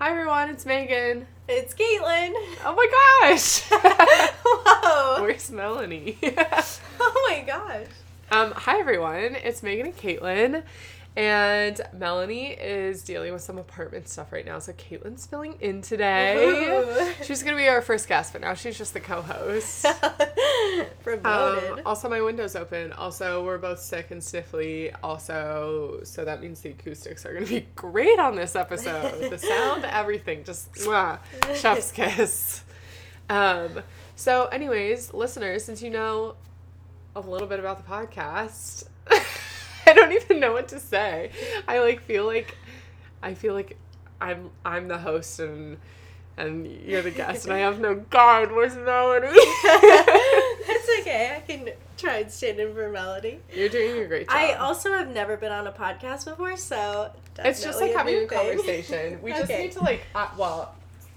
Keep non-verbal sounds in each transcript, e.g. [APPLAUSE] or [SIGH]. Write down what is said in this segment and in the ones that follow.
Hi everyone, it's Megan. It's Caitlin. Oh my gosh! Whoa. [LAUGHS] Where's Melanie? [LAUGHS] Oh my gosh. um, hi everyone, it's Megan and Caitlin. And Melanie is dealing with some apartment stuff right now, so Caitlin's filling in today. She's gonna be our first guest, but now she's just the co-host. [LAUGHS] Promoted. Um, also, my window's open. Also, we're both sick and sniffly. Also, so that means the acoustics are going to be great on this episode. the [LAUGHS] sound, everything, just mwah, chef's [LAUGHS] kiss. Um, so, anyways, listeners, since you know a little bit about the podcast, I don't even know what to say. I like feel like I feel like I'm I'm the host and and you're the guest, and I have no [LAUGHS] guard. Where's Melanie? [LAUGHS] That's okay. I can try and stand in for Melody. You're doing a great job. I also have never been on a podcast before, so it's just like having a conversation. We just need to like. Uh, well,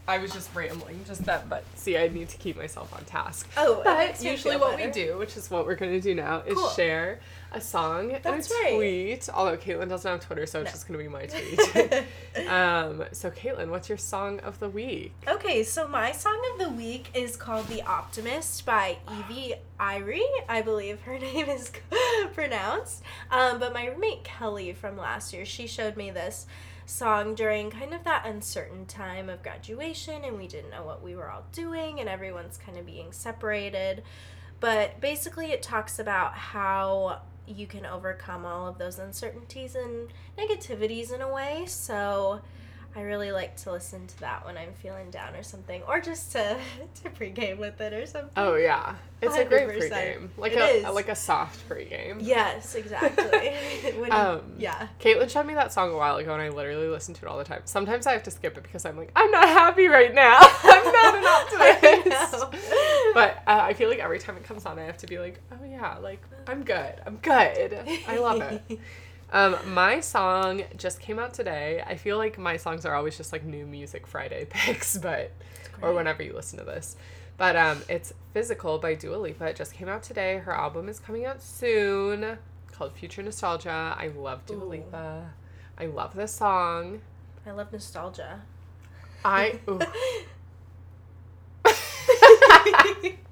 I was just rambling, just that. But see, I need to keep myself on task. Oh, But usually, what we do, which is what we're going to do now, is Cool. share a song That's and a right. Although Caitlin doesn't have Twitter, so it's just going to be my [LAUGHS] tweet. um, so Caitlin, what's your song of the week? Okay, so my song of the week is called The Optimist by Evie Irie. I believe her [LAUGHS] name is [LAUGHS] pronounced. Um, but my roommate Kelly from last year, she showed me this song during kind of that uncertain time of graduation and we didn't know what we were all doing and everyone's kind of being separated. But basically it talks about how you can overcome all of those uncertainties and negativities in a way. So I really like to listen to that when I'm feeling down or something, or just to [LAUGHS] to pregame with it or something. Oh yeah, it's a great 100%. pregame, like It a is. like a soft pregame. Yes, exactly. [LAUGHS] [LAUGHS] When Um, yeah. Caitlin showed me that song a while ago, and I literally listen to it all the time. Sometimes I have to skip it because I'm like, I'm not happy right now. I'm not an optimist. but uh, I feel like every time it comes on, I have to be like, oh yeah, like I'm good. I'm good. I love it. Um, my song just came out today. I feel like my songs are always just like new music Friday [LAUGHS] picks, but or whenever you listen to this. But um, it's Physical by Dua Lipa. It just came out today. Her album is coming out soon called Future Nostalgia. I love Dua Ooh. Lipa. I love this song. I love nostalgia. I ooh. [LAUGHS] [LAUGHS]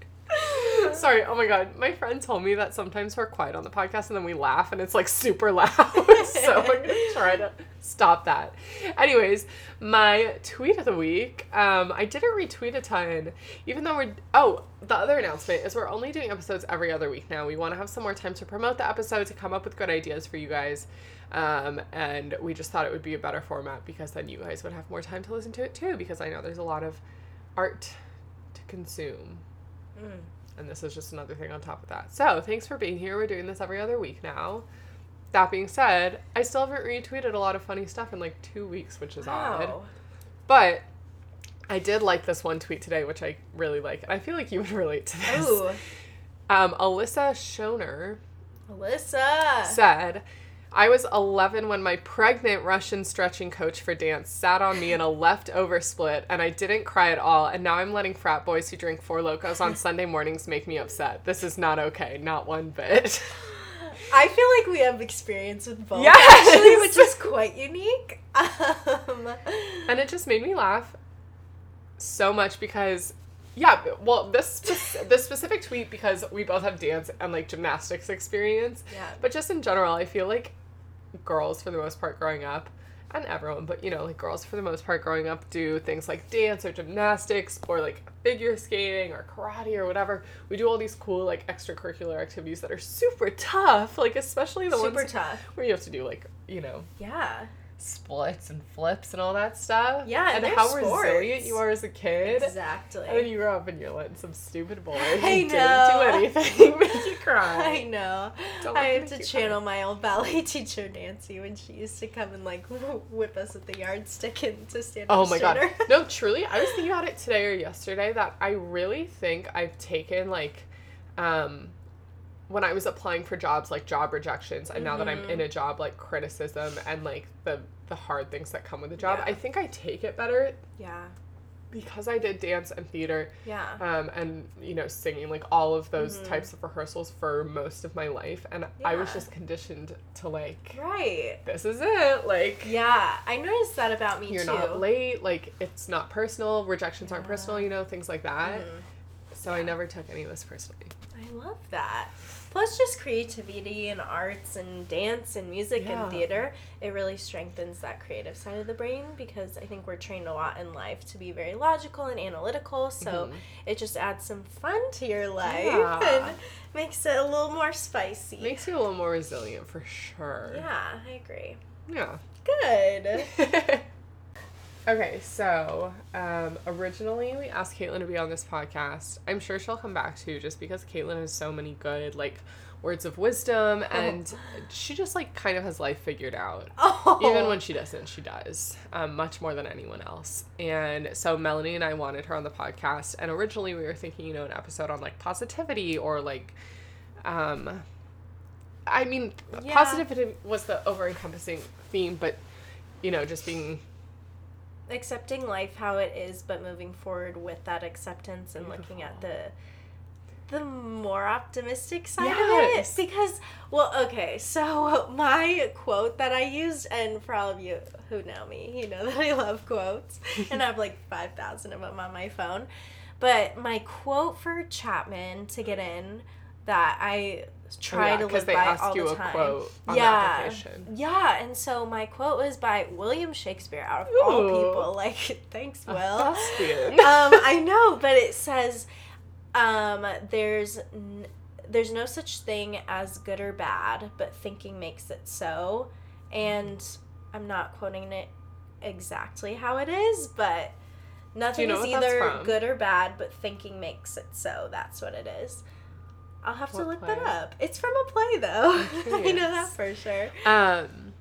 [LAUGHS] Sorry, oh my god. My friend told me that sometimes we're quiet on the podcast and then we laugh and it's like super loud. [LAUGHS] so I'm gonna try to stop that. Anyways, my tweet of the week. Um, I didn't retweet a ton, even though we're oh, the other announcement is we're only doing episodes every other week now. We want to have some more time to promote the episode, to come up with good ideas for you guys. Um, and we just thought it would be a better format because then you guys would have more time to listen to it too, because I know there's a lot of art to consume. Mm. And this is just another thing on top of that. So thanks for being here. We're doing this every other week now. That being said, I still haven't retweeted a lot of funny stuff in like two weeks, which is odd. But I did like this one tweet today, which I really like. And I feel like you would [LAUGHS] relate to this. Ooh. Um, Alyssa Schoner Alyssa. said, I was 11 when my pregnant Russian stretching coach for dance sat on me in a leftover split, and I didn't cry at all. And now I'm letting frat boys who drink Four Lokos on Sunday mornings make me upset. This is not okay, not one bit. I feel like we have experience with both Yes! actually, which is quite unique. Um, and it just made me laugh so much because yeah well this spe- this specific tweet because we both have dance and like gymnastics experience yeah. but just in general i feel like girls for the most part growing up and everyone but you know like girls for the most part growing up do things like dance or gymnastics or like figure skating or karate or whatever we do all these cool like extracurricular activities that are super tough like especially the Super ones tough. where you have to do like you know Yeah. Splits and flips and all that stuff. Yeah, and they're how sports. resilient you are as a kid. Exactly. And then you grow up and you're letting some stupid boy who [LAUGHS] didn't do [LAUGHS] anything make you [LAUGHS] cry. I know. Don't I have to channel my old ballet teacher Nancy when she used to come and like whip us with the yardstick and to stand Oh up my god. No, truly, I was thinking about it today or yesterday that I really think I've taken like um when I was applying for jobs like job rejections and now that I'm in a job like criticism and like the the hard things that come with a job, Yeah. I think I take it better Yeah. because I did dance and theater, Yeah. um, and you know singing like all of those Mhm. types of rehearsals for most of my life and i was just conditioned to like Right. this is it like Yeah, I noticed that about me too. you're not late like it's not personal rejections aren't personal you know things like that Mhm. so i never took any of this personally I love that. Plus, just creativity and arts and dance and music Yeah. and theater, it really strengthens that creative side of the brain because I think we're trained a lot in life to be very logical and analytical. So Mhm. it just adds some fun to your life Yeah. and makes it a little more spicy. makes you a little more resilient for sure yeah, I agree. yeah Good. [LAUGHS] okay, so um, originally we asked Caitlin to be on this podcast. I'm sure she'll come back too, just because Caitlin has so many good like words of wisdom, and she just like kind of has life figured out. Oh. Even when she doesn't, she does um, much more than anyone else. And so Melanie and I wanted her on the podcast, and originally we were thinking, you know, an episode on like positivity or like, um, I mean, Yeah. positivity was the over encompassing theme, but you know, just being accepting life how it is but moving forward with that acceptance and looking at the the more optimistic side Yes. of it. Because well okay so [LAUGHS] my quote that i used and for all of you who know me you know [LAUGHS] that i love quotes and i have like [LAUGHS] 5000 of them on my phone. But my quote for chapman to get in that i try to because live they by ask all you the a time quote on the yeah. application. Yeah, and so my quote was by William Shakespeare, out of all people. [LAUGHS] Like, thanks, Will. [LAUGHS] um, [LAUGHS] I know, but it says, um, there's n- there's no such thing as good or bad, but thinking makes it so. And I'm not quoting it exactly how it is, but nothing know is either good or bad, but thinking makes it so. That's what it is. I'll have to What look that up. It's from a play, though. I'm [LAUGHS] know that for sure. um,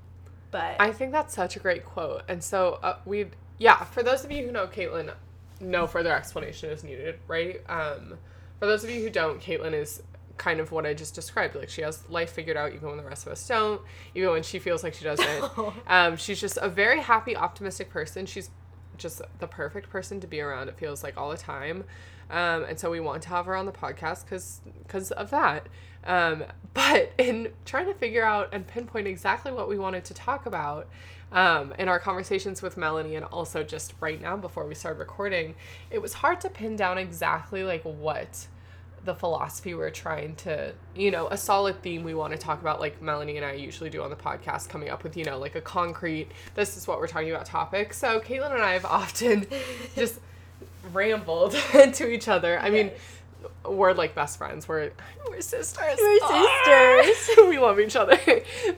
But I think that's such a great quote. And so uh, we, yeah, for those of you who know Caitlin, no further explanation is needed, right? Um, for those of you who don't, Caitlin is kind of what I just described. Like she has life figured out, even when the rest of us don't, even when she feels like she doesn't. [LAUGHS] um, she's just a very happy, optimistic person. She's just the perfect person to be around. It feels like all the time. Um, and so we want to have her on the podcast because because of that. Um, but [LAUGHS] in trying to figure out and pinpoint exactly what we wanted to talk about um, in our conversations with Melanie and also just right now before we started recording, it was hard to pin down exactly like what the philosophy we're trying to, you know, a solid theme we want to talk about, like Melanie and I usually do on the podcast, coming up with, you know, like a concrete, this is what we're talking about topic. So Caitlin and I have often [LAUGHS] just rambled [LAUGHS] to each other. I mean, we're like best friends. We're we're sisters. We're Ah! [LAUGHS] we love each other.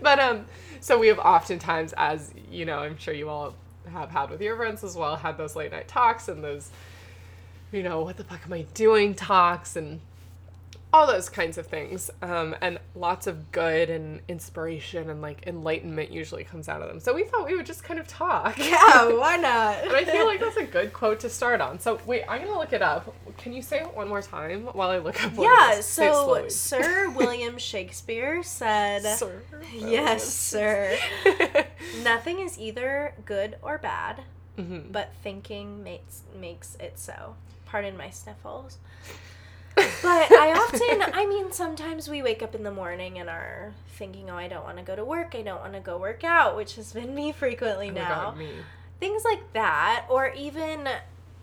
But um so we have oftentimes as you know, I'm sure you all have had with your friends as well, had those late night talks and those you know, what the fuck am I doing talks and all those kinds of things. Um, and lots of good and inspiration and like enlightenment usually comes out of them. So we thought we would just kind of talk. [LAUGHS] yeah, why [LAUGHS] not? And I feel like that's a good quote to start on. So wait, I'm gonna look it up. Can you say it one more time while I look up what yeah. it is? Say it So. Sir [LAUGHS] William Shakespeare said, Sir. "Yes, sir. Nothing is either good or bad, Mhm. but thinking makes makes it so." Pardon my sniffles. But I often, I mean, sometimes we wake up in the morning and are thinking, "Oh, I don't want to go to work. I don't want to go work out," which has been [LAUGHS] me frequently Oh now. God, me. things like that or even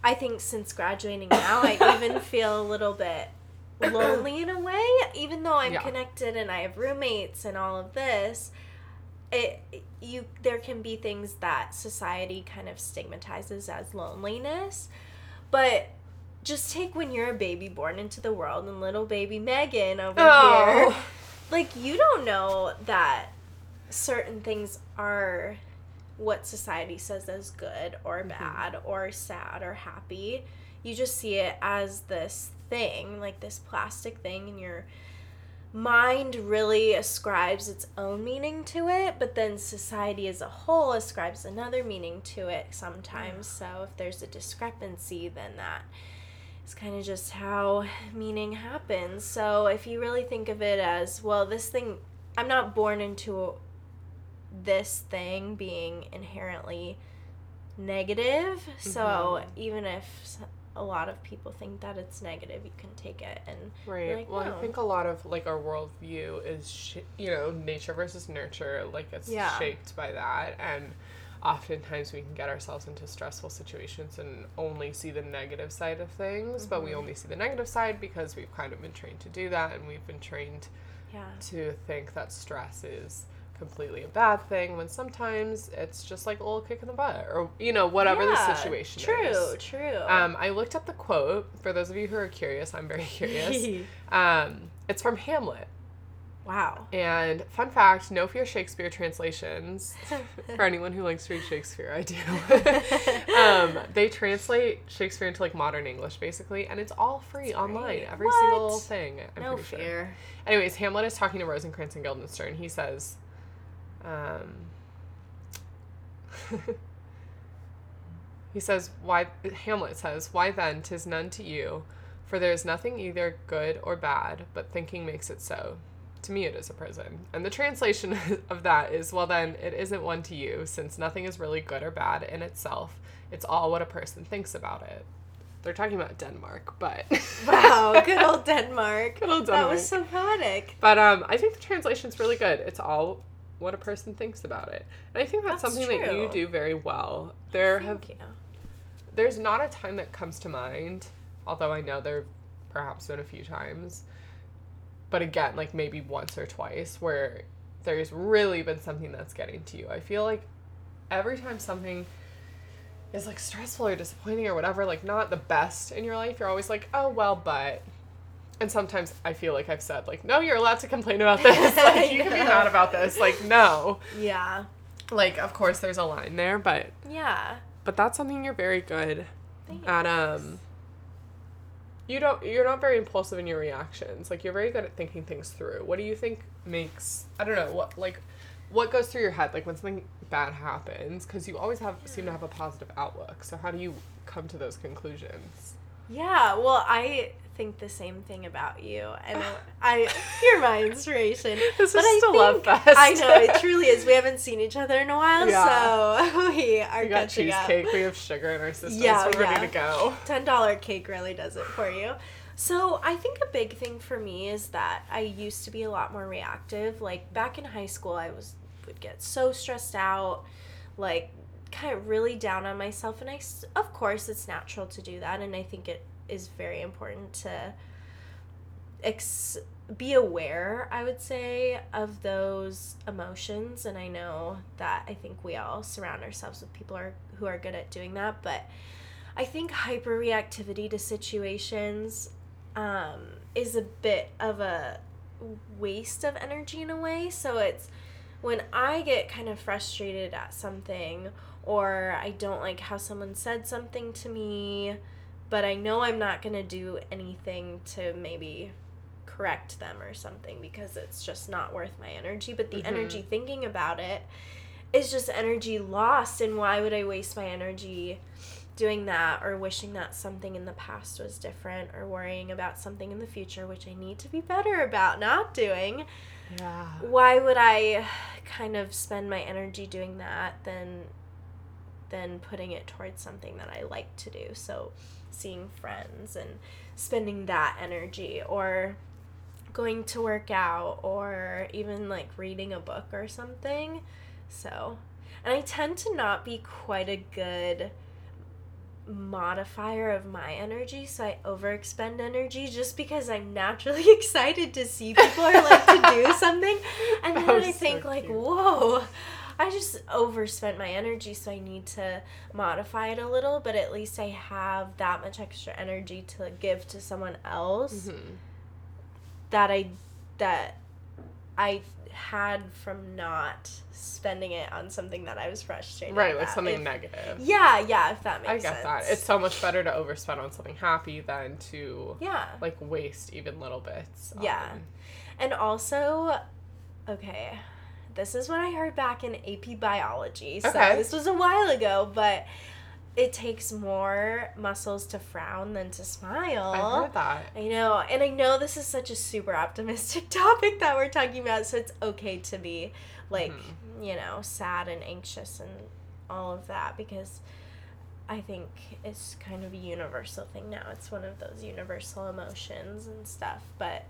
i think since graduating now i [LAUGHS] even feel a little bit lonely in a way even though i'm Yeah. connected and i have roommates and all of this it you there can be things that society kind of stigmatizes as loneliness but just take when you're a baby born into the world and little baby megan over Oh. here like you don't know that certain things are what society says as good or mm-hmm. bad or sad or happy. You just see it as this thing, like this plastic thing, and your mind really ascribes its own meaning to it, but then society as a whole ascribes another meaning to it sometimes. So if there's a discrepancy, then that is kind of just how meaning happens. So if you really think of it as, well, this thing, I'm not born into this thing being inherently negative. So Mhm. even if a lot of people think that it's negative, you can take it and Right. Like, well, no. I think a lot of like our worldview is, sh- you know, nature versus nurture. Like it's Yeah. shaped by that, and oftentimes we can get ourselves into stressful situations and only see the negative side of things. But we Mhm. only see the negative side because we've kind of been trained to do that, and we've been trained yeah. to think that stress is completely a bad thing when sometimes it's just like a little kick in the butt or you know whatever Yeah, the situation true, is. True, true. Um, I looked up the quote for those of you who are curious. I'm very curious. [LAUGHS] um, it's from Hamlet. Wow. And fun fact: no fear Shakespeare translations. [LAUGHS] for anyone who likes to read Shakespeare, I do. [LAUGHS] um, they translate Shakespeare into like modern English, basically, and it's all free That's online. Every What? single thing. I'm no pretty sure. fear. Anyways, Hamlet is talking to Rosencrantz and Guildenstern. He says, um, [LAUGHS] he says, why, Hamlet says, why then, tis none to you, for there is nothing either good or bad, but thinking makes it so. To me, it is a prison. And the translation [LAUGHS] of that is, well, then, it isn't one to you, since nothing is really good or bad in itself. It's all what a person thinks about it. They're talking about Denmark, but. [LAUGHS] Wow, good old Denmark. Good old That was so poetic. But um, I think the translation's really good. It's all what a person thinks about it, and I think that's, That's something that you do very well. There have you. there's not a time that comes to mind, although I know there perhaps been a few times, but again, like maybe once or twice where there's really been something that's getting to you. I feel like every time something is like stressful or disappointing or whatever, like not the best in your life, you're always like, oh well, but. And sometimes I feel like I've said like, no, you're allowed to complain about this. [LAUGHS] like you can be mad about this. Like no. Yeah. Like of course there's a line there, but Yeah. but that's something you're very good Thanks. at um you don't you're not very impulsive in your reactions. Like you're very good at thinking things through. What do you think makes i don't know what like what goes through your head like when something bad happens? Because you always have seem to have a positive outlook. So how do you come to those conclusions? Yeah, well, I think the same thing about you, and I you're my inspiration. [LAUGHS] This But is I love fest. I know it truly is. We haven't seen each other in a while, Yeah. so [LAUGHS] we are we got catching up. cheesecake we have sugar in our systems Yeah, we're ready yeah. to go ten dollar cake really does it for you. So I think a big thing for me is that I used to be a lot more reactive. Like back in high school, I was would get so stressed out, like kind of really down on myself, and I, of course it's natural to do that, and I think it is very important to ex- be aware. I would say of those emotions, and I know that I think we all surround ourselves with people are, who are good at doing that, but. I think hyperreactivity to situations um, is a bit of a waste of energy in a way. So it's when I get kind of frustrated at something or I don't like how someone said something to me, but I know I'm not going to do anything to maybe correct them or something because it's just not worth my energy. But the Mhm. energy thinking about it is just energy lost. And why would I waste my energy? doing that or wishing that something in the past was different or worrying about something in the future which I need to be better about not doing yeah why would I kind of spend my energy doing that than than putting it towards something that I like to do so seeing friends and spending that energy or going to work out or even like reading a book or something. So and I tend to not be quite a good modifier of my energy so i overexpend energy just because i'm naturally [LAUGHS] excited to see people or like to do [LAUGHS] something. And then i so think like whoa i just overspent my energy so i need to modify it a little but at least i have that much extra energy to give to someone else Mhm. that i that i had from not spending it on something that i was frustrated right like something If- negative yeah, yeah, if that makes sense. i sense. that it's so much better to overspend on something happy than to yeah. like waste even little bits Yeah. on- And also, okay, this is what I heard back in AP biology. So Okay. this was a while ago, but it takes more muscles to frown than to smile. i heard that I know, and I know this is such a super optimistic [LAUGHS] topic that we're talking about, so it's okay to be like, Mhm. you know, sad and anxious and all of that because I think it's kind of a universal thing now. It's one of those universal emotions and stuff. But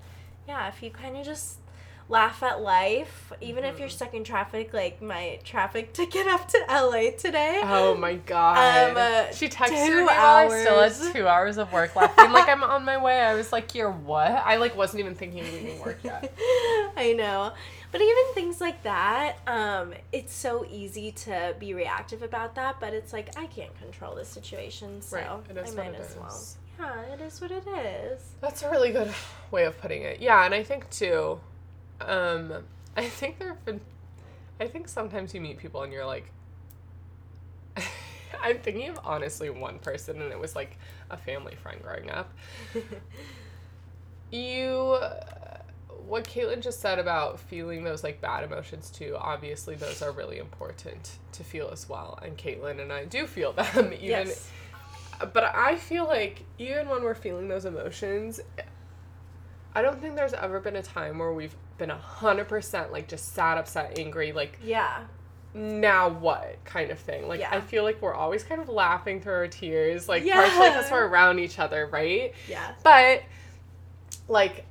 yeah, if you kind of just laugh at life, even if you're Mhm. stuck in traffic, like my traffic [LAUGHS] ticket up to LA today. Oh my god. Um, uh, she texted two me while I still hours. had two hours of work left. I'm like, I'm [LAUGHS] on my way. I was like, you're what? I like wasn't even thinking of leaving work yet. [LAUGHS] I know. But even things like that, um, it's so easy to be reactive about that, but it's like I can't control the situation, so Right, it is I what might it as well. Yeah, it is what it is. That's a really good way of putting it. Yeah, and I think too, um, I think there have been, I think sometimes you meet people and you're like, [LAUGHS] I'm thinking of honestly one person, and it was like a family friend growing up. [LAUGHS] You, what Caitlin just said about feeling those like bad emotions too, obviously those are really important to feel as well. And Caitlin and I do feel [LAUGHS] them, even yes. but I feel like even when we're feeling those emotions, I don't think there's ever been a time where we've been a hundred percent like just sad, upset, angry, like Yeah. now what kind of thing. Like I feel like we're always kind of laughing through our tears, like Yeah. partially because we're around each other, right? Yeah. But like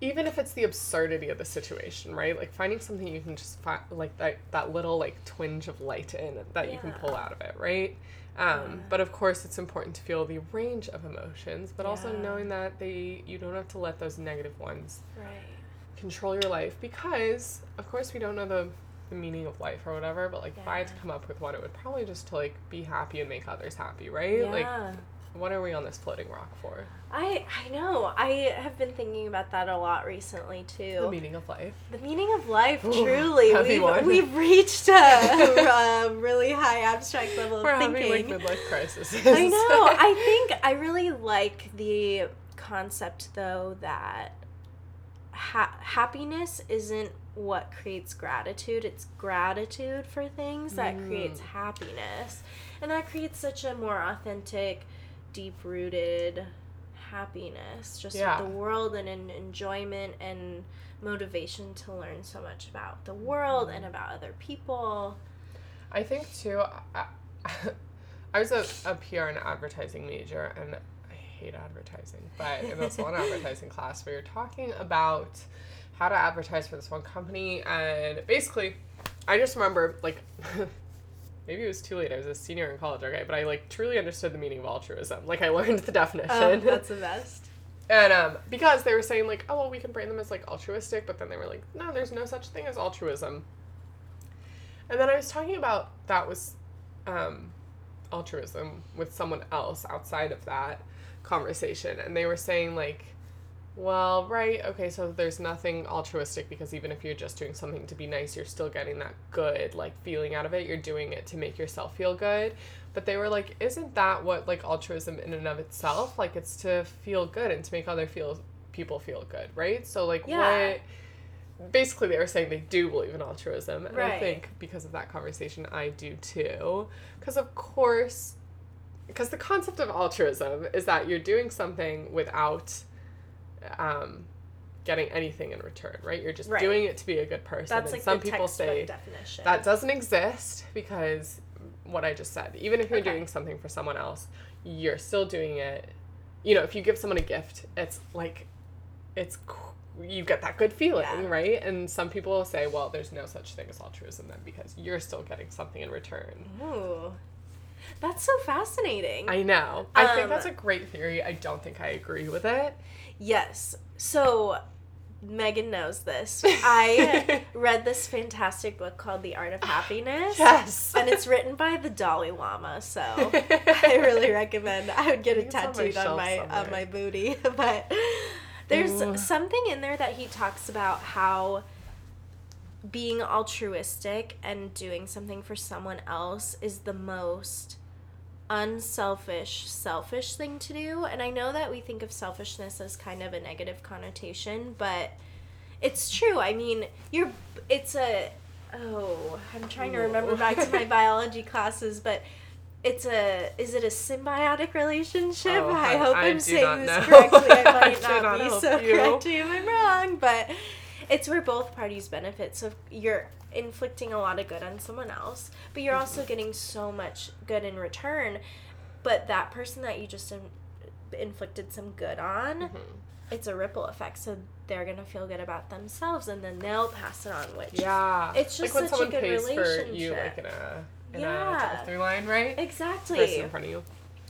even if it's the absurdity of the situation, right? Like finding something you can just find like that that little like twinge of light in that you can pull out of it, right? Um, Yeah. but of course it's important to feel the range of emotions, but also knowing that they you don't have to let those negative ones Right. Control your life because of course we don't know the the meaning of life or whatever, but like if I had to come up with one, it would probably just to like be happy and make others happy, right? Like Yeah. what are we on this floating rock for? I I know. I have been thinking about that a lot recently too. The meaning of life. The meaning of life, Ooh, truly. We've, one. we've reached a, [LAUGHS] a really high abstract level of We're thinking. having like midlife crisis. I know. I think I really like the concept though that ha- happiness isn't what creates gratitude. It's gratitude for things that Mm. creates happiness. And that creates such a more authentic, deep rooted happiness just Yeah. with the world and an enjoyment and motivation to learn so much about the world and about other people. I think too. I, I [LAUGHS] was a, a PR and advertising major, and hate advertising. But in this one advertising class, we were talking about how to advertise for this one company, and basically, I just remember like. [LAUGHS] Maybe it was too late. I was a senior in college, okay, but I like truly understood the meaning of altruism. Like I [LAUGHS] learned the definition. Oh, that's the best. And um, because they were saying like, oh well, we can brand them as like altruistic, but then they were like, no, there's no such thing as altruism. And then I was talking about that was um, altruism with someone else outside of that conversation, and they were saying like, well, right, okay, so there's nothing altruistic because even if you're just doing something to be nice, you're still getting that good like feeling out of it. You're doing it to make yourself feel good. But they were like, isn't that what like altruism in and of itself? Like it's to feel good and to make other feel people feel good, right? So like Yeah. what basically they were saying they do believe in altruism. And I think because of that conversation I do too. Because of course because the concept of altruism is that you're doing something without um getting anything in return, right? You're just Right. doing it to be a good person. That's and like some people say definition. that doesn't exist because what I just said, even if you're Okay. doing something for someone else, you're still doing it. You know, if you give someone a gift, it's like, it's you get that good feeling, Yeah. right? And some people will say, well, there's no such thing as altruism then because you're still getting something in return. Ooh. That's so fascinating. I know. I think Um, that's a great theory. I don't think I agree with it. yes. So Megan knows this. [LAUGHS] I read this fantastic book called The Art of [SIGHS] Happiness. Yes. And it's written by the Dalai Lama, so [LAUGHS] I really recommend. I would get I it it's on my tattooed on my on my booty, [LAUGHS] but there's Ooh. something in there that he talks about how being altruistic and doing something for someone else is the most unselfish, selfish thing to do. And I know that we think of selfishness as kind of a negative connotation, but it's true. I mean, you're it's a oh, I'm trying to remember back to my [LAUGHS] biology classes, but it's a is it a symbiotic relationship? Oh, I I- hope I I'm saying this know. correctly. I [LAUGHS] I might not be so you. correct [LAUGHS] if I'm wrong, but it's where both parties benefit. So you're inflicting a lot of good on someone else, but you're also Mm-hmm. getting so much good in return. but that person that you just in- inflicted some good on, Mhm. it's a ripple effect. So they're gonna feel good about themselves, and then they'll pass it on. Which Yeah. It's just like such a good for you relationship. like in a in Yeah. a drive-through line, right? exactly. Person in front of you.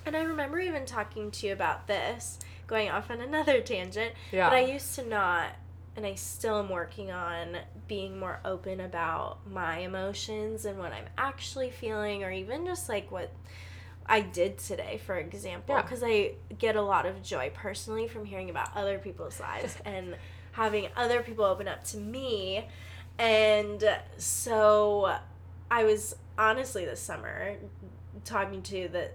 And I remember even talking to you about this, going off on another tangent. Yeah. But I used to not, and I still am working on being more open about my emotions and what I'm actually feeling, or even just like what I did today, for example. Yeah. Because I get a lot of joy personally from hearing about other people's lives [LAUGHS] and having other people open up to me. And so I was honestly this summer talking to the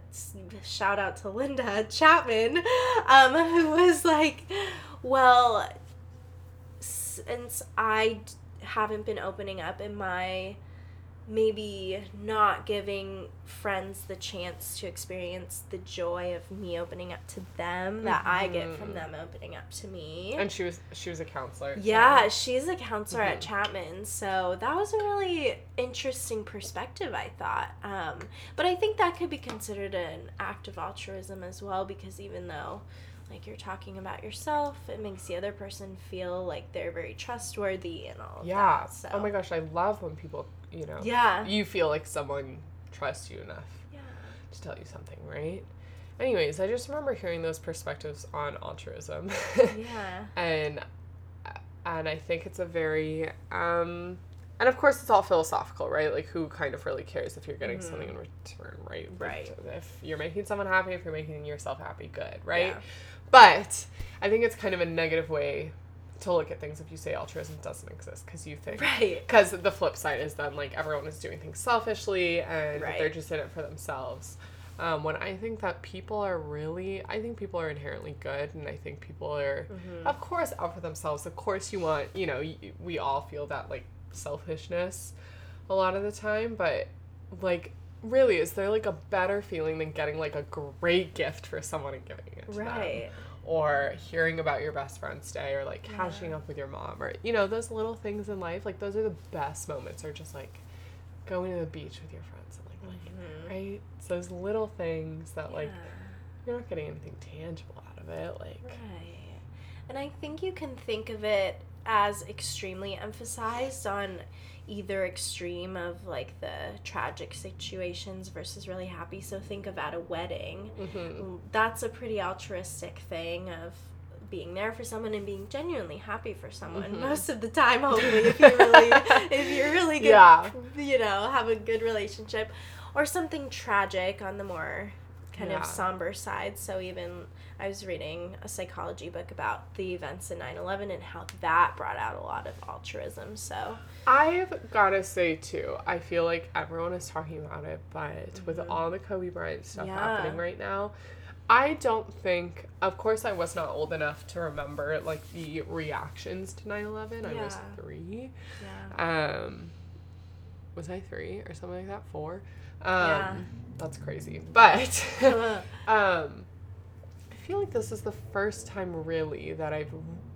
shout out to Linda [LAUGHS] Chapman, um, who was like, well, since I d- haven't been opening up, am I maybe not giving friends the chance to experience the joy of me opening up to them that I get from Mhm. them opening up to me? And she was she was a counselor. Yeah, she's a counselor at Mhm. Chapman, so that was a really interesting perspective, I thought. Um, but I think that could be considered an act of altruism as well, because even though, like, you're talking about yourself, it makes the other person feel like they're very trustworthy and all. Of Yeah. That, so. Oh my gosh, I love when people, you know, Yeah. you feel like someone trusts you enough Yeah. to tell you something, right? Anyways, I just remember hearing those perspectives on altruism. [LAUGHS] Yeah. and and I think it's a very um and of course it's all philosophical, right? Like who kind of really cares if you're getting Mhm. something in return, right? Right. If you're making someone happy, if you're making yourself happy, good, right? Yeah. But I think it's kind of a negative way to look at things if you say altruism doesn't exist because you think Right. because the flip side is then like everyone is doing things selfishly and Right. they're just in it for themselves. Um, when I think that people are really, I think people are inherently good, and I think people are, Mhm. of course, out for themselves. Of course, you want, you know, y- we all feel that like selfishness a lot of the time, but like, really, is there like a better feeling than getting like a great gift for someone and giving it to them? Right. or hearing about your best friend's day or like Yeah. catching up with your mom or you know those little things in life like those are the best moments or just like going to the beach with your friends and like Mhm. there, right it's those little things that like you're not getting anything tangible out of it like Right. And I think you can think of it as extremely emphasized on either extreme of like the tragic situations versus really happy. So think of at a wedding. mhm. That's a pretty altruistic thing of being there for someone and being genuinely happy for someone Mhm. most of the time hopefully if you really [LAUGHS] if you're really good Yeah. you know have a good relationship or something tragic on the more kind Yeah. of somber side so even i was reading a psychology book about the events in 9-11 and how that brought out a lot of altruism so i've gotta say too i feel like everyone is talking about it but with Mhm. all the kobe bryant stuff Yeah. happening right now I don't think, of course, I was not old enough to remember like the reactions to 9 11. I was three. yeah Um, was I three or something like that? Four? Um, Yeah. That's crazy. But [LAUGHS] [LAUGHS] um, I feel like this is the first time really that I've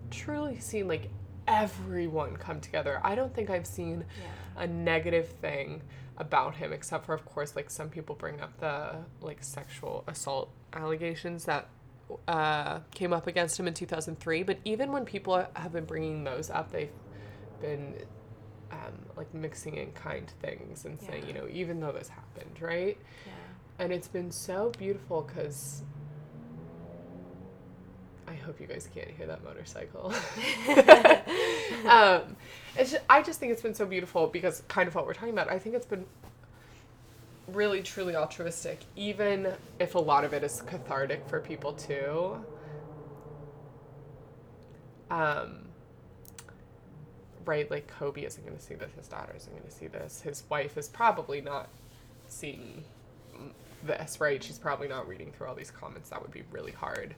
truly seen like everyone come together. I don't think I've seen yeah a negative thing about him except for of course like some people bring up the like sexual assault allegations that uh, came up against him in 2003 but even when people have been bringing those up they've been um, like mixing in kind things and saying Yeah. you know even though this happened right yeah and it's been so beautiful because I hope you guys can't hear that motorcycle. [LAUGHS] [LAUGHS] um, it's just, I just think it's been so beautiful because kind of what we're talking about. I think it's been really truly altruistic, even if a lot of it is cathartic for people too. Um, right, like Kobe isn't going to see this, his daughter isn't going to see this, his wife is probably not seeing this, right? She's probably not reading through all these comments. That would be really hard.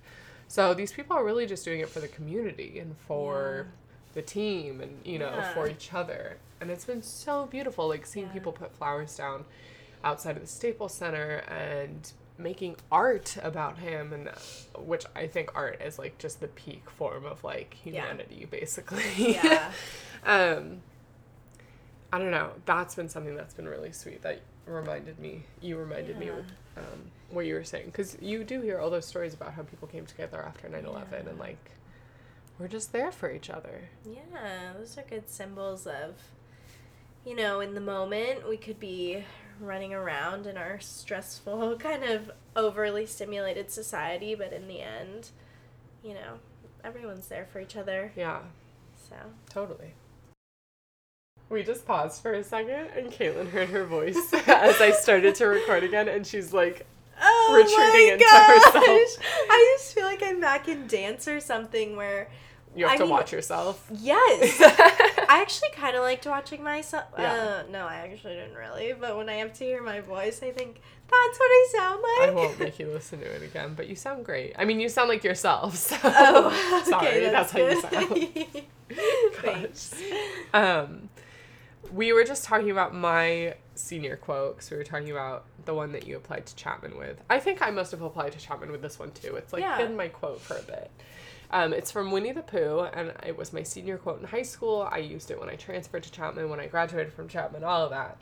So these people are really just doing it for the community and for the team and, you know, Yeah. for each other. And it's been so beautiful, like seeing Yeah. people put flowers down outside of the Staples Center and making art about him and which I think art is like just the peak form of like humanity basically. yeah [LAUGHS] um I don't know. That's been something that's been really sweet that reminded me. You reminded me Yeah. with um, what you were saying because you do hear all those stories about how people came together after 9-11 Yeah. and like we're just there for each other Yeah, those are good symbols of, you know, in the moment we could be running around in our stressful, [LAUGHS] kind of overly stimulated society, but in the end, you know, everyone's there for each other. yeah So, totally we just paused for a second and caitlin heard her voice [LAUGHS] as i started to record again and she's like oh Retreating my into gosh! herself. [LAUGHS] I just feel like I'm back in dance or something where, you have I to mean- watch yourself yes. I actually kind of liked watching myself. Yeah. Uh, no, I actually didn't really. But when I have to hear my voice, I think that's what I sound like. I won't make you listen to it again, but you sound great. I mean, you sound like yourself. [LAUGHS] So [LAUGHS] Oh, sorry, okay, that's, how you sound. [LAUGHS] Thanks. Um, we were just talking about my senior quote because we were talking about the one that you applied to Chapman with. I think I must have applied to Chapman with this one too. It's like Yeah. been my quote for a bit. Um, it's from Winnie the Pooh, and it was my senior quote in high school. I used it when I transferred to Chapman, when I graduated from Chapman, all of that.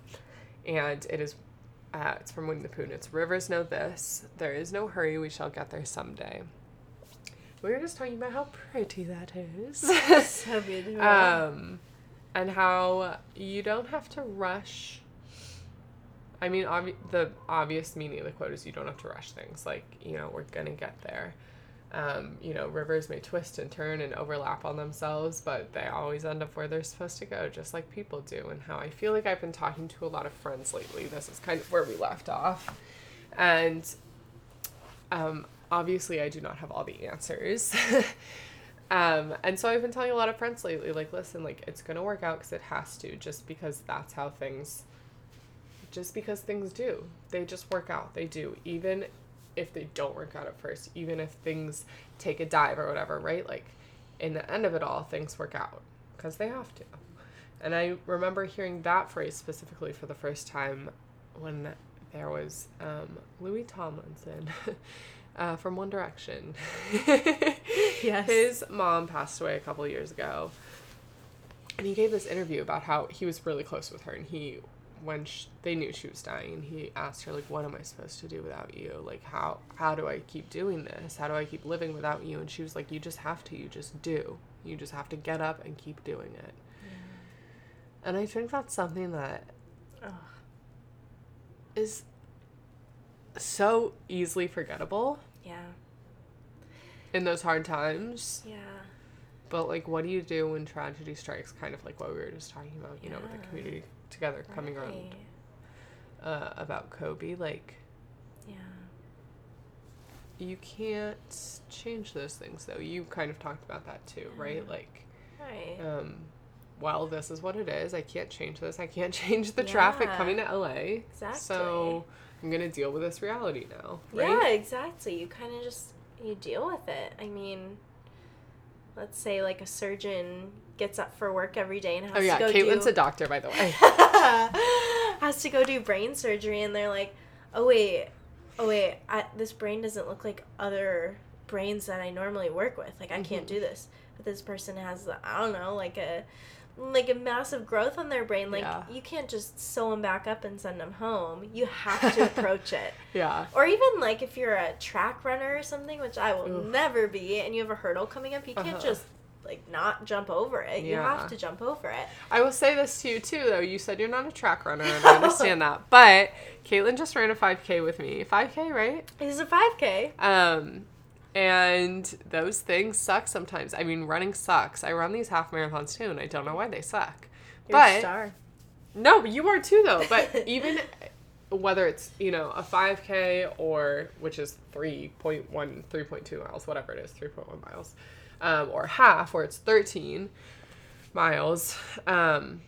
And it is, uh, it's from Winnie the Pooh, and it's Rivers know this. There is no hurry, we shall get there someday. We were just talking about how pretty that is. [LAUGHS] so beautiful. um, and how you don't have to rush. I mean, obvi- the obvious meaning of the quote is you don't have to rush things. Like, you know, we're gonna get there. Um, you know, rivers may twist and turn and overlap on themselves, but they always end up where they're supposed to go, just like people do. And how I feel like I've been talking to a lot of friends lately. This is kind of where we left off. And um, obviously, I do not have all the answers. [LAUGHS] um, and so I've been telling a lot of friends lately, like, listen, like, it's going to work out because it has to, just because that's how things, just because things do. They just work out. They do. Even if they don't work out at first, even if things take a dive or whatever, right? Like, in the end of it all, things work out because they have to. And I remember hearing that phrase specifically for the first time when there was um, Louis Tomlinson [LAUGHS] uh, from One Direction. [LAUGHS] Yes. His mom passed away a couple years ago. And he gave this interview about how he was really close with her. And he, when sh- they knew she was dying, he asked her, like, what am I supposed to do without you? Like, how, how do I keep doing this? How do I keep living without you? And she was like, you just have to. You just do. You just have to get up and keep doing it. And I think that's something that Ugh. is so easily forgettable Yeah. in those hard times. Yeah. But like, what do you do when tragedy strikes? Kind of like what we were just talking about, you know, with the community together coming around uh, about Kobe. Like, Yeah. you can't change those things, though. You kind of talked about that too, right? Like, Right. um, well, this is what it is. I can't change this. I can't [LAUGHS] change the traffic coming to LA. Exactly. So I'm gonna deal with this reality now, right? Yeah, exactly. You kind of just you deal with it. I mean, let's say like a surgeon gets up for work every day and has Oh yeah, to go Caitlin's do a doctor, by the way. [LAUGHS] has to go do brain surgery and they're like, "Oh wait. Oh wait, I, this brain doesn't look like other brains that I normally work with. Like I can't Mhm. do this." But this person has I don't know, like a like a massive growth on their brain. Like Yeah. you can't just sew them back up and send them home. You have to [LAUGHS] approach it. yeah. Or even like if you're a track runner or something, which I will never be, and you have a hurdle coming up, you can't Uh-huh. just like not jump over it. You have to jump over it. I will say this to you too, though. You said you're not a track runner, and I [LAUGHS] understand that. But Caitlin just ran a 5K with me. 5K, right? It's a 5K. Um, and those things suck sometimes. I mean, running sucks. I run these half marathons too, and I don't know why they suck. You're a but star. no, you are too, though. But [LAUGHS] even whether it's you know a 5K or which is 3.1, 3.2 miles, whatever it is, 3.1 miles, um, or half, or it's 13 miles. Um,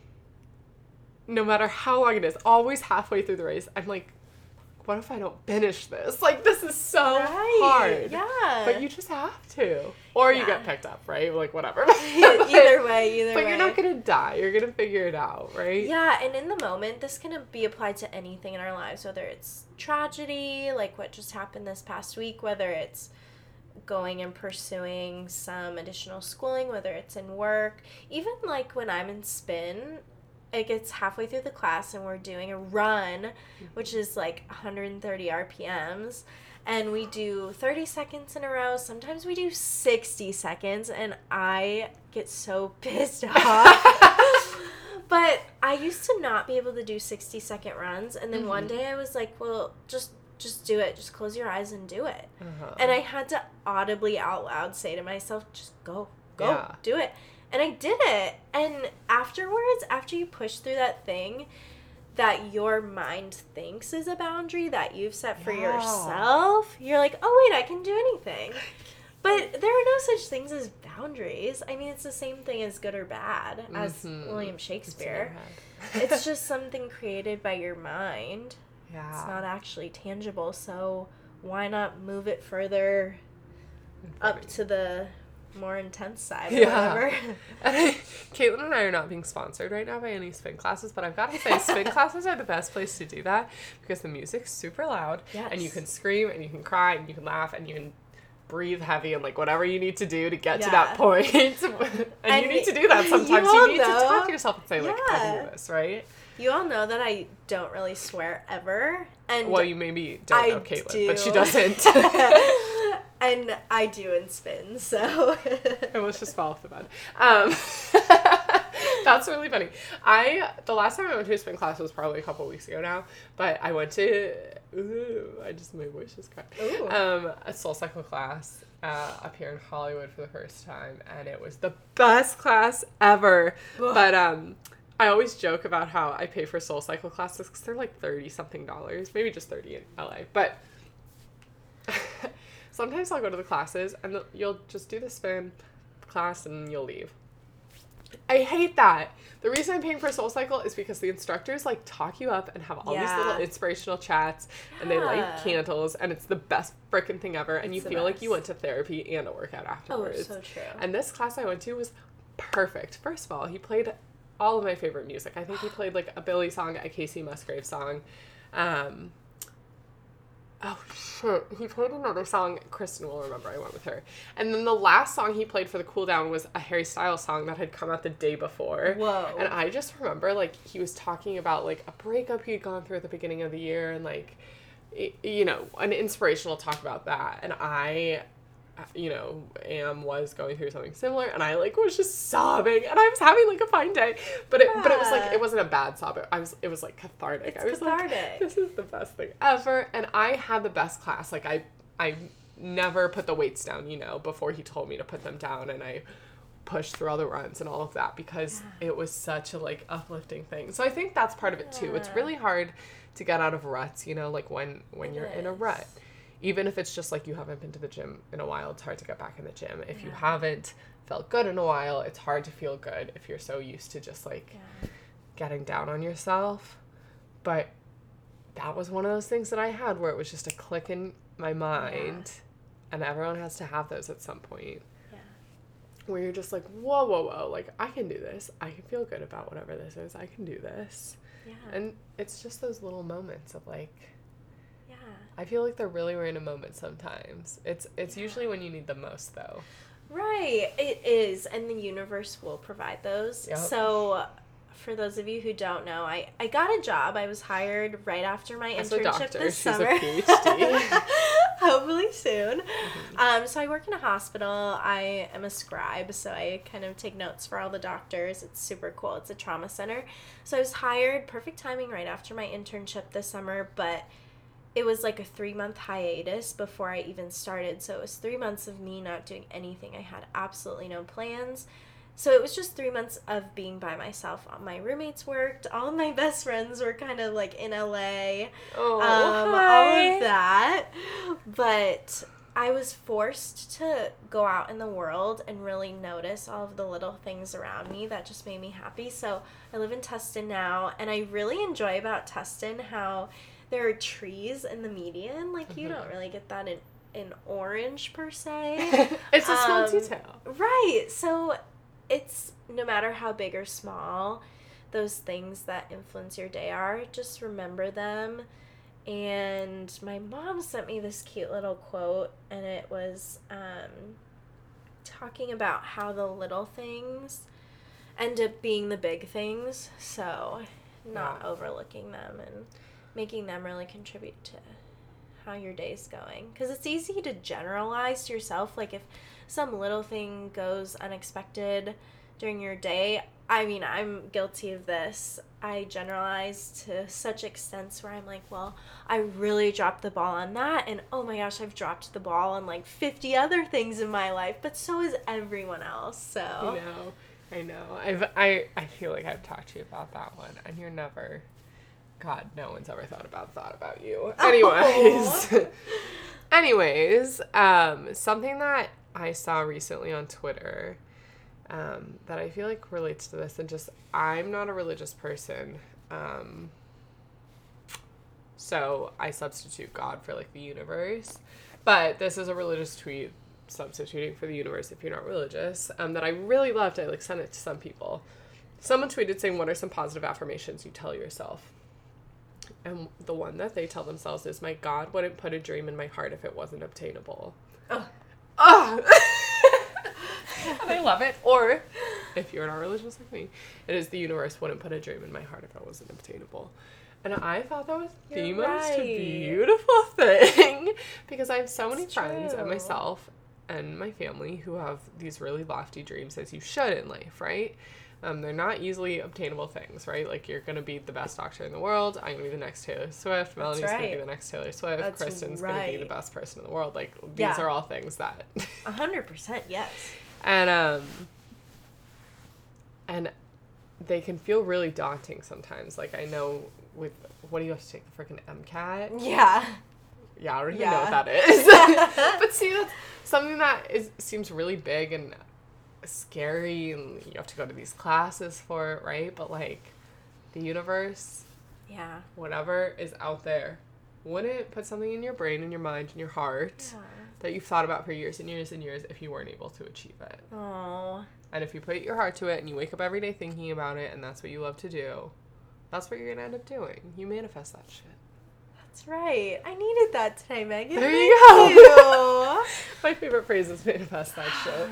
no matter how long it is, always halfway through the race, I'm like, what if I don't finish this? [LAUGHS] Like this is so hard. Yeah. But you just have to. Or you get picked up, right? Like whatever. [LAUGHS] [LAUGHS] either way, either But way. you're not gonna die. You're gonna figure it out, right? Yeah, and in the moment, this can be applied to anything in our lives, whether it's tragedy, like what just happened this past week, whether it's going and pursuing some additional schooling, whether it's in work, even like when I'm in spin, it gets halfway through the class and we're doing a run, which is like 130 RPMs. And we do 30 seconds in a row. Sometimes we do 60 seconds, and I get so [LAUGHS] pissed off. but I used to not be able to do 60 second runs. And then one Mhm. day I was like, well, just just do it. Just close your eyes and do it. Uh-huh. And I had to audibly out loud say to myself, just go, go, Yeah. do it. And I did it. And afterwards, after you push through that thing that your mind thinks is a boundary that you've set for Yeah. yourself, you're like, oh, wait, I can do anything. [LAUGHS] But there are no such things as boundaries. I mean, it's the same thing as good or bad, as Mhm. William It's Shakespeare. head. it's [LAUGHS] just something created by your mind. Yeah. It's not actually tangible, so why not move it further up to the more intense side or Yeah. whatever. [LAUGHS] And I, Caitlin and I are not being sponsored right now by any spin classes, but I've got to say, [LAUGHS] spin classes are the best place to do that because the music's super loud and you can scream and you can cry and you can laugh and you can breathe heavy and like whatever you need to do to get to that point. [LAUGHS] and, And you need to do that sometimes. You, all need to talk to yourself and say, like, I can do this, right? You all know that I don't really swear ever, and Well, you maybe don't I know Caitlin, but she doesn't. [LAUGHS] and I do in spin, so [LAUGHS] I was just fall off the bed. Um, [LAUGHS] that's really funny. I the last time I went to a spin class was probably a couple weeks ago now, but I went to ooh, I just my voice just cracked. Ooh. Um, a SoulCycle class uh, up here in Hollywood for the first time, and it was the best class ever. Ugh. But um. I always joke about how I pay for SoulCycle classes because they're like thirty something dollars, maybe just thirty in LA. But [LAUGHS] sometimes I'll go to the classes and the, you'll just do the spin class and you'll leave. I hate that. The reason I'm paying for SoulCycle is because the instructors like talk you up and have all these little inspirational chats and they light candles and it's the best freaking thing ever and you It's the feel like you went to therapy and a workout oh, afterwards. oh, so true. And this class I went to was perfect. First of all, he played all of my favorite music. I think he played like a Billy song, a Kacey Musgrave song. Um, oh shit, he played another song. Kristen will remember. I went with her. And then the last song he played for the cool down was a Harry Styles song that had come out the day before. Whoa. And I just remember like he was talking about like a breakup he'd gone through at the beginning of the year and like you know an inspirational talk about that and I you know am was going through something similar and I like was just sobbing and I was having like a fine day. But it but it was like it wasn't a bad sob. I was it was like cathartic. It's I was cathartic. like [LAUGHS] this is the best thing ever. And I had the best class. Like I I never put the weights down you know before he told me to put them down and I pushed through all the runs and all of that because it was such a like uplifting thing. So I think that's part of it too. It's really hard to get out of ruts, you know, like when when It you're in a rut. Even if it's just like you haven't been to the gym in a while, it's hard to get back in the gym. If you haven't felt good in a while, it's hard to feel good if you're so used to just like Yeah. getting down on yourself. But that was one of those things that I had where it was just a click in my mind. And everyone has to have those at some point Yeah. where you're just like, whoa, whoa, whoa, like I can do this. I can feel good about whatever this is. I can do this. Yeah. And it's just those little moments of like, yeah. I feel like they're really random moments sometimes. It's it's usually when you need them most though. Right, it is, and the universe will provide those. Yep. So, for those of you who don't know, I, I got a job. I was hired right after my As internship this she's a summer. [LAUGHS] Hopefully soon. Mm-hmm. Um, so I work in a hospital. I am a scribe, so I kind of take notes for all the doctors. It's super cool. It's a trauma center. So I was hired, perfect timing, right after my internship this summer, but it was like a three month hiatus before I even started. So it was three months of me not doing anything. I had absolutely no plans. So it was just three months of being by myself. My roommates worked. All of my [LAUGHS] best friends were kind of like in LA Oh, um, all of that. But I was forced to go out in the world and really notice all of the little things around me that just made me happy. So I live in Tustin now, and I really enjoy about Tustin how there are trees in the median. Like you Mhm. don't really get that in in Orange per se. [LAUGHS] it's a small Um, detail. Right. So it's no matter how big or small those things that influence your day are, just remember them. And my mom sent me this cute little quote, and it was um, talking about how the little things end up being the big things. So, not Yeah. overlooking them and making them really contribute to how your day's going. Because it's easy to generalize to yourself. Like, if some little thing goes unexpected during your day, I mean, I'm guilty of this. I generalize to such extents where I'm like, well, I really dropped the ball on that, and oh my gosh, I've dropped the ball on like 50 other things in my life, but so is everyone else. So, I know. I know. I've I I feel like I've talked to you about that one, and you're never. God, no one's ever thought about thought about you. Anyways, [LAUGHS] anyways, um, something that I saw recently on Twitter, um, that I feel like relates to this, and just I'm not a religious person, um, so I substitute God for like the universe, but this is a religious tweet substituting for the universe if you're not religious um, that i really loved. I like sent it to some people. Someone tweeted saying what are some positive affirmations you tell yourself and the one that they tell themselves is my god wouldn't put a dream in my heart if it wasn't obtainable Ugh. oh and i love it or if you're not religious like me it is the universe wouldn't put a dream in my heart if it wasn't obtainable and I thought that was the You're most right. beautiful thing because I have so many It's friends and myself and my family who have these really lofty dreams as you should in life, right? Um, they're not easily obtainable things, right? Like you're gonna be the best doctor in the world. I'm gonna be the next Taylor Swift. Melanie's gonna be the next Taylor Swift. That's Kristen's gonna be the best person in the world. Like these Yeah. are all things that, [LAUGHS] a 100% yes. and um, and they can feel really daunting sometimes. Like I know with what do you have to take the freaking MCAT? Yeah. Yeah, I don't even know what that is. [LAUGHS] but see, that's [LAUGHS] something that is seems really big and scary, and you have to go to these classes for it, right? But like, the universe, Yeah. whatever is out there, wouldn't it put something in your brain, in your mind, in your heart Yeah. that you've thought about for years and years and years if you weren't able to achieve it. Oh. And if you put your heart to it and you wake up every day thinking about it, and that's what you love to do, that's what you're gonna end up doing. You manifest that shit. That's right. I needed that today, Megan. There Thank you go. you. [LAUGHS] My favorite phrase is manifest that show.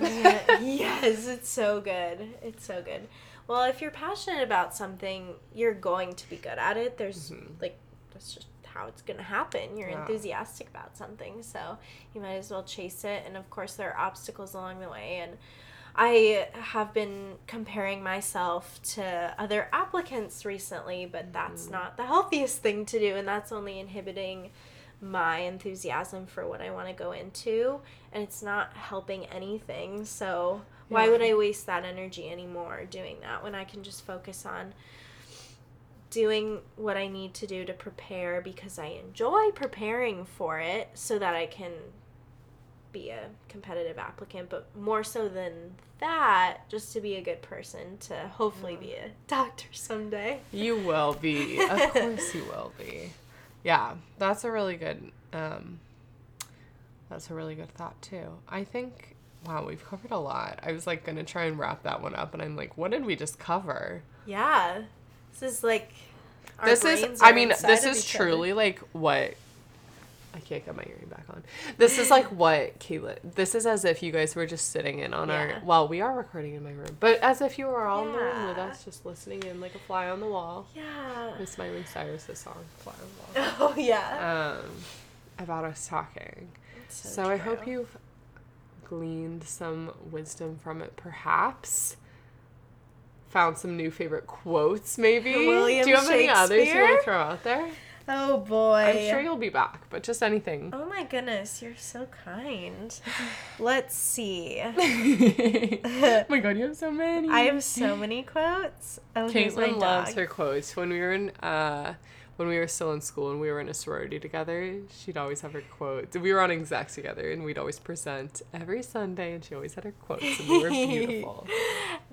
yes, it's so good. It's so good. Well, if you're passionate about something, you're going to be good at it. There's Mhm. like that's just how it's going to happen. You're Yeah. enthusiastic about something, so you might as well chase it. And of course, there are obstacles along the way and I have been comparing myself to other applicants recently, but that's Mhm. not the healthiest thing to do, and that's only inhibiting my enthusiasm for what I want to go into, and it's not helping anything. So, why Yeah. would I waste that energy anymore doing that when I can just focus on doing what I need to do to prepare because I enjoy preparing for it so that I can be a competitive applicant, but more so than that, just to be a good person to hopefully be a [LAUGHS] doctor someday. You will be. Of [LAUGHS] course you will be. Yeah, that's a really good um that's a really good thought too. I think wow, we've covered a lot. I was like going to try and wrap that one up and I'm like, what did we just cover? Yeah. This is like our this is I mean, this is each other. truly like what I can't get my earring back on. This is like what Kayla. This is as if you guys were just sitting in on our. Yeah. Well, we are recording in my room, but as if you were all in the room with us, just listening in like a fly on the wall. Yeah. Miss Miley Cyrus's song "Fly on the Wall." [LAUGHS] Oh yeah. um, about us talking. It's So, I hope you've gleaned some wisdom from it, perhaps. Found some new favorite quotes, maybe. William Do you have any others you want to throw out there? Oh boy. I'm sure you'll be back, but just anything. Oh my goodness, you're so kind. [SIGHS] Let's see. oh [LAUGHS] my god, you have so many. I have so many quotes. Oh, Caitlin loves her quotes. When we were in, uh, when we were still in school and we were in a sorority together, she'd always have her quotes. We were on exec together, and we'd always present every Sunday, and she always had her quotes, and they were [LAUGHS] beautiful.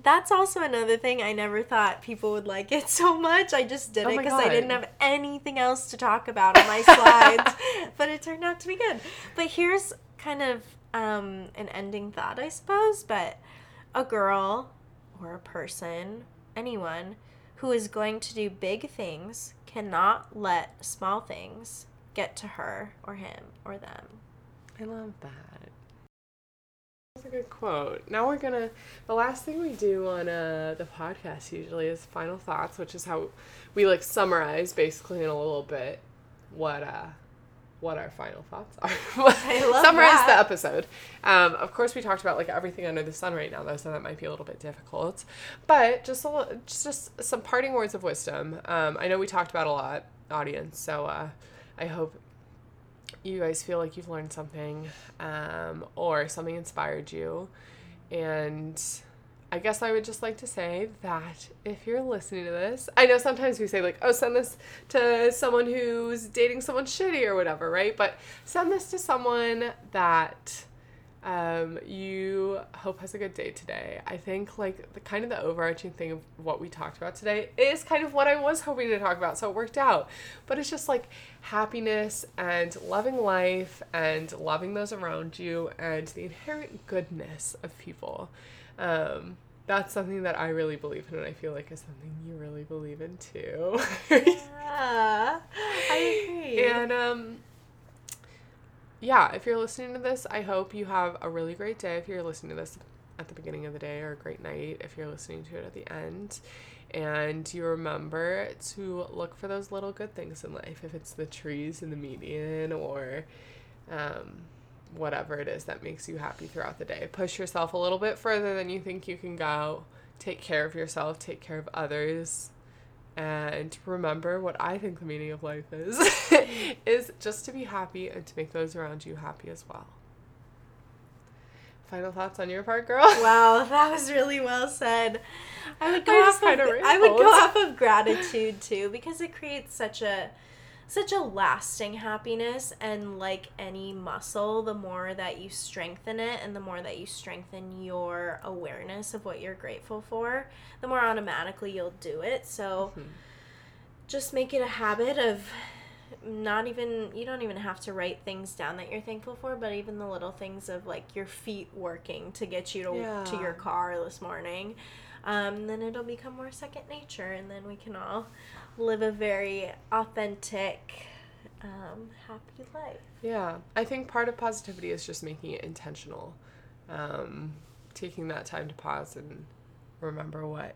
That's also another thing. I never thought people would like it so much. I just did Oh it because I didn't have anything else to talk about on my [LAUGHS] slides. but it turned out to be good. But here's kind of um, an ending thought, I suppose. But a girl or a person, anyone who is going to do big things cannot let small things get to her or him or them. I love that. was a good quote. Now we're gonna. The last thing we do on uh, the podcast usually is final thoughts, which is how we like summarize basically in a little bit what uh what our final thoughts are. I [LAUGHS] love summarize that. the episode. Um, of course, we talked about like everything under the sun right now, though, so that might be a little bit difficult. But just a little, just, just some parting words of wisdom. Um, I know we talked about a lot, audience. So uh, I hope you guys feel like you've learned something um, or something inspired you. And I guess I would just like to say that if you're listening to this, I know sometimes we say, like, oh, send this to someone who's dating someone shitty or whatever, right? But send this to someone that um, you hope has a good day today. I think like the kind of the overarching thing of what we talked about today is kind of what I was hoping to talk about, so it worked out. But it's just like happiness and loving life and loving those around you and the inherent goodness of people. Um, that's something that I really believe in, and I feel like is something you really believe in too. Yeah, I agree. And um yeah, if you're listening to this, I hope you have a really great day if you're listening to this at the beginning of the day or a great night if you're listening to it at the end. And you remember to look for those little good things in life, if it's the trees in the median or um, whatever it is that makes you happy throughout the day. Push yourself a little bit further than you think you can go. Take care of yourself, take care of others, and remember what I think the meaning of life is [LAUGHS] is just to be happy and to make those around you happy as well. Final thoughts on your part, girl? [LAUGHS] Wow, that was really well said. I would go I off of, I would go off of gratitude too because it creates such a such a lasting happiness and like any muscle the more that you strengthen it and the more that you strengthen your awareness of what you're grateful for the more automatically you'll do it so Mhm. just make it a habit of not even you don't even have to write things down that you're thankful for but even the little things of like your feet working to get you to, to your car this morning um, then it'll become more second nature and then we can all live a very authentic um, happy life Yeah, I think part of positivity is just making it intentional. Um, taking that time to pause and remember what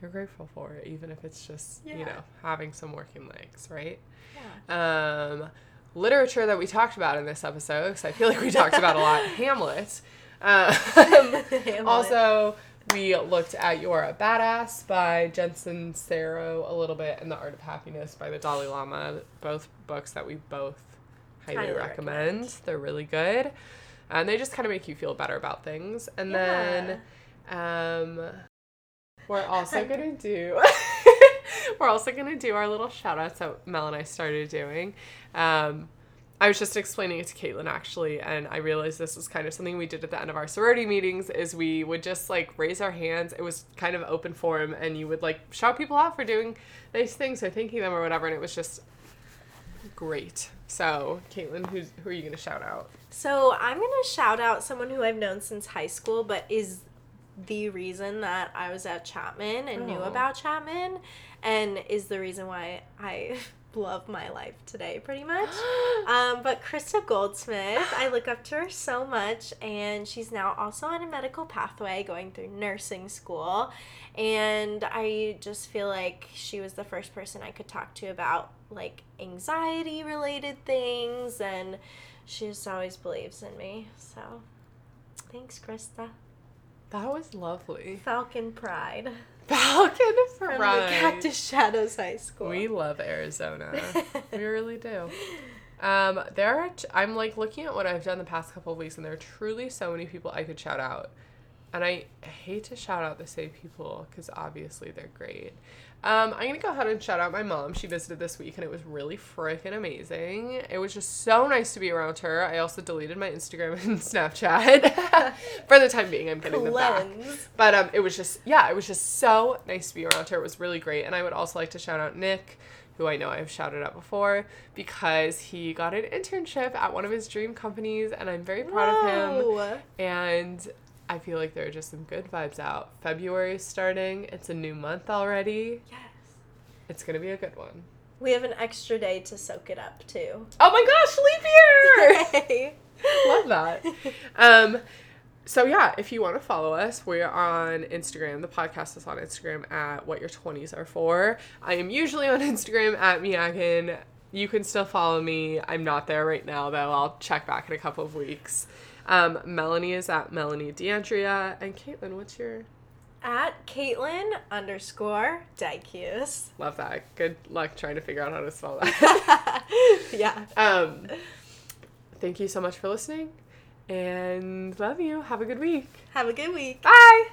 you're grateful for, even if it's just, you know, having some working legs, right? yeah Um, literature that we talked about in this episode, because I feel like we talked about a lot. [LAUGHS] Hamlet. Um, [LAUGHS] Hamlet. also, we looked at You're a Badass by Jen Sincero a little bit, and The Art of Happiness by the Dalai Lama. Both books that we both highly, Highly recommend. recommend. They're really good. And they just kind of make you feel better about things. And then um, we're [LAUGHS] also going to do. [LAUGHS] We're also gonna do our little shout outs that Mel and I started doing. Um, I was just explaining it to Caitlin actually, and I realized this was kind of something we did at the end of our sorority meetings. Is we would just like raise our hands. It was kind of open forum, and you would like shout people out for doing nice things or thanking them or whatever, and it was just great. So, Caitlin, who's who are you gonna shout out? So I'm gonna shout out someone who I've known since high school, but is the reason that I was at Chapman and knew Oh. about Chapman, and is the reason why I [LAUGHS] love my life today, pretty much. [GASPS] Um, but Krista Goldsmith, I look up to her so much, and she's now also on a medical pathway going through nursing school. And I just feel like she was the first person I could talk to about like anxiety related things, and she just always believes in me. So thanks, Krista. That was lovely. Falcon Pride Falcon [LAUGHS] from the Cactus Shadows High School. We love Arizona. [LAUGHS] we really do. Um, there are. T- I'm like looking at what I've done the past couple of weeks, and there are truly so many people I could shout out. And I hate to shout out the same people because obviously they're great. Um, I'm gonna go ahead and shout out my mom. She visited this week, and it was really freaking amazing. It was just so nice to be around her. I also deleted my Instagram [LAUGHS] and Snapchat [LAUGHS] for the time being. I'm getting them back. But um, it was just yeah, it was just so nice to be around her. It was really great, and I would also like to shout out Nick, who I know I've shouted out before, because he got an internship at one of his dream companies, and I'm very proud of him. And I feel like there are just some good vibes out. February is starting. It's a new month already. Yes. It's gonna be a good one. We have an extra day to soak it up too. Oh my gosh, leap year! [LAUGHS] [LAUGHS] Love that. Um, so yeah, if you want to follow us, we're on Instagram. The podcast is on Instagram at what your twenties are for. I am usually on [LAUGHS] Instagram at Miagan. You can still follow me. I'm not there right now though. I'll check back in a couple of weeks. Um, Melanie is at Melanie D'Andrea. And Caitlin, what's your At Caitlin underscore Dicus. love that. Good luck trying to figure out how to spell that. [LAUGHS] yeah. um thank you so much for listening and love you. Have a good week. Have a good week. Bye.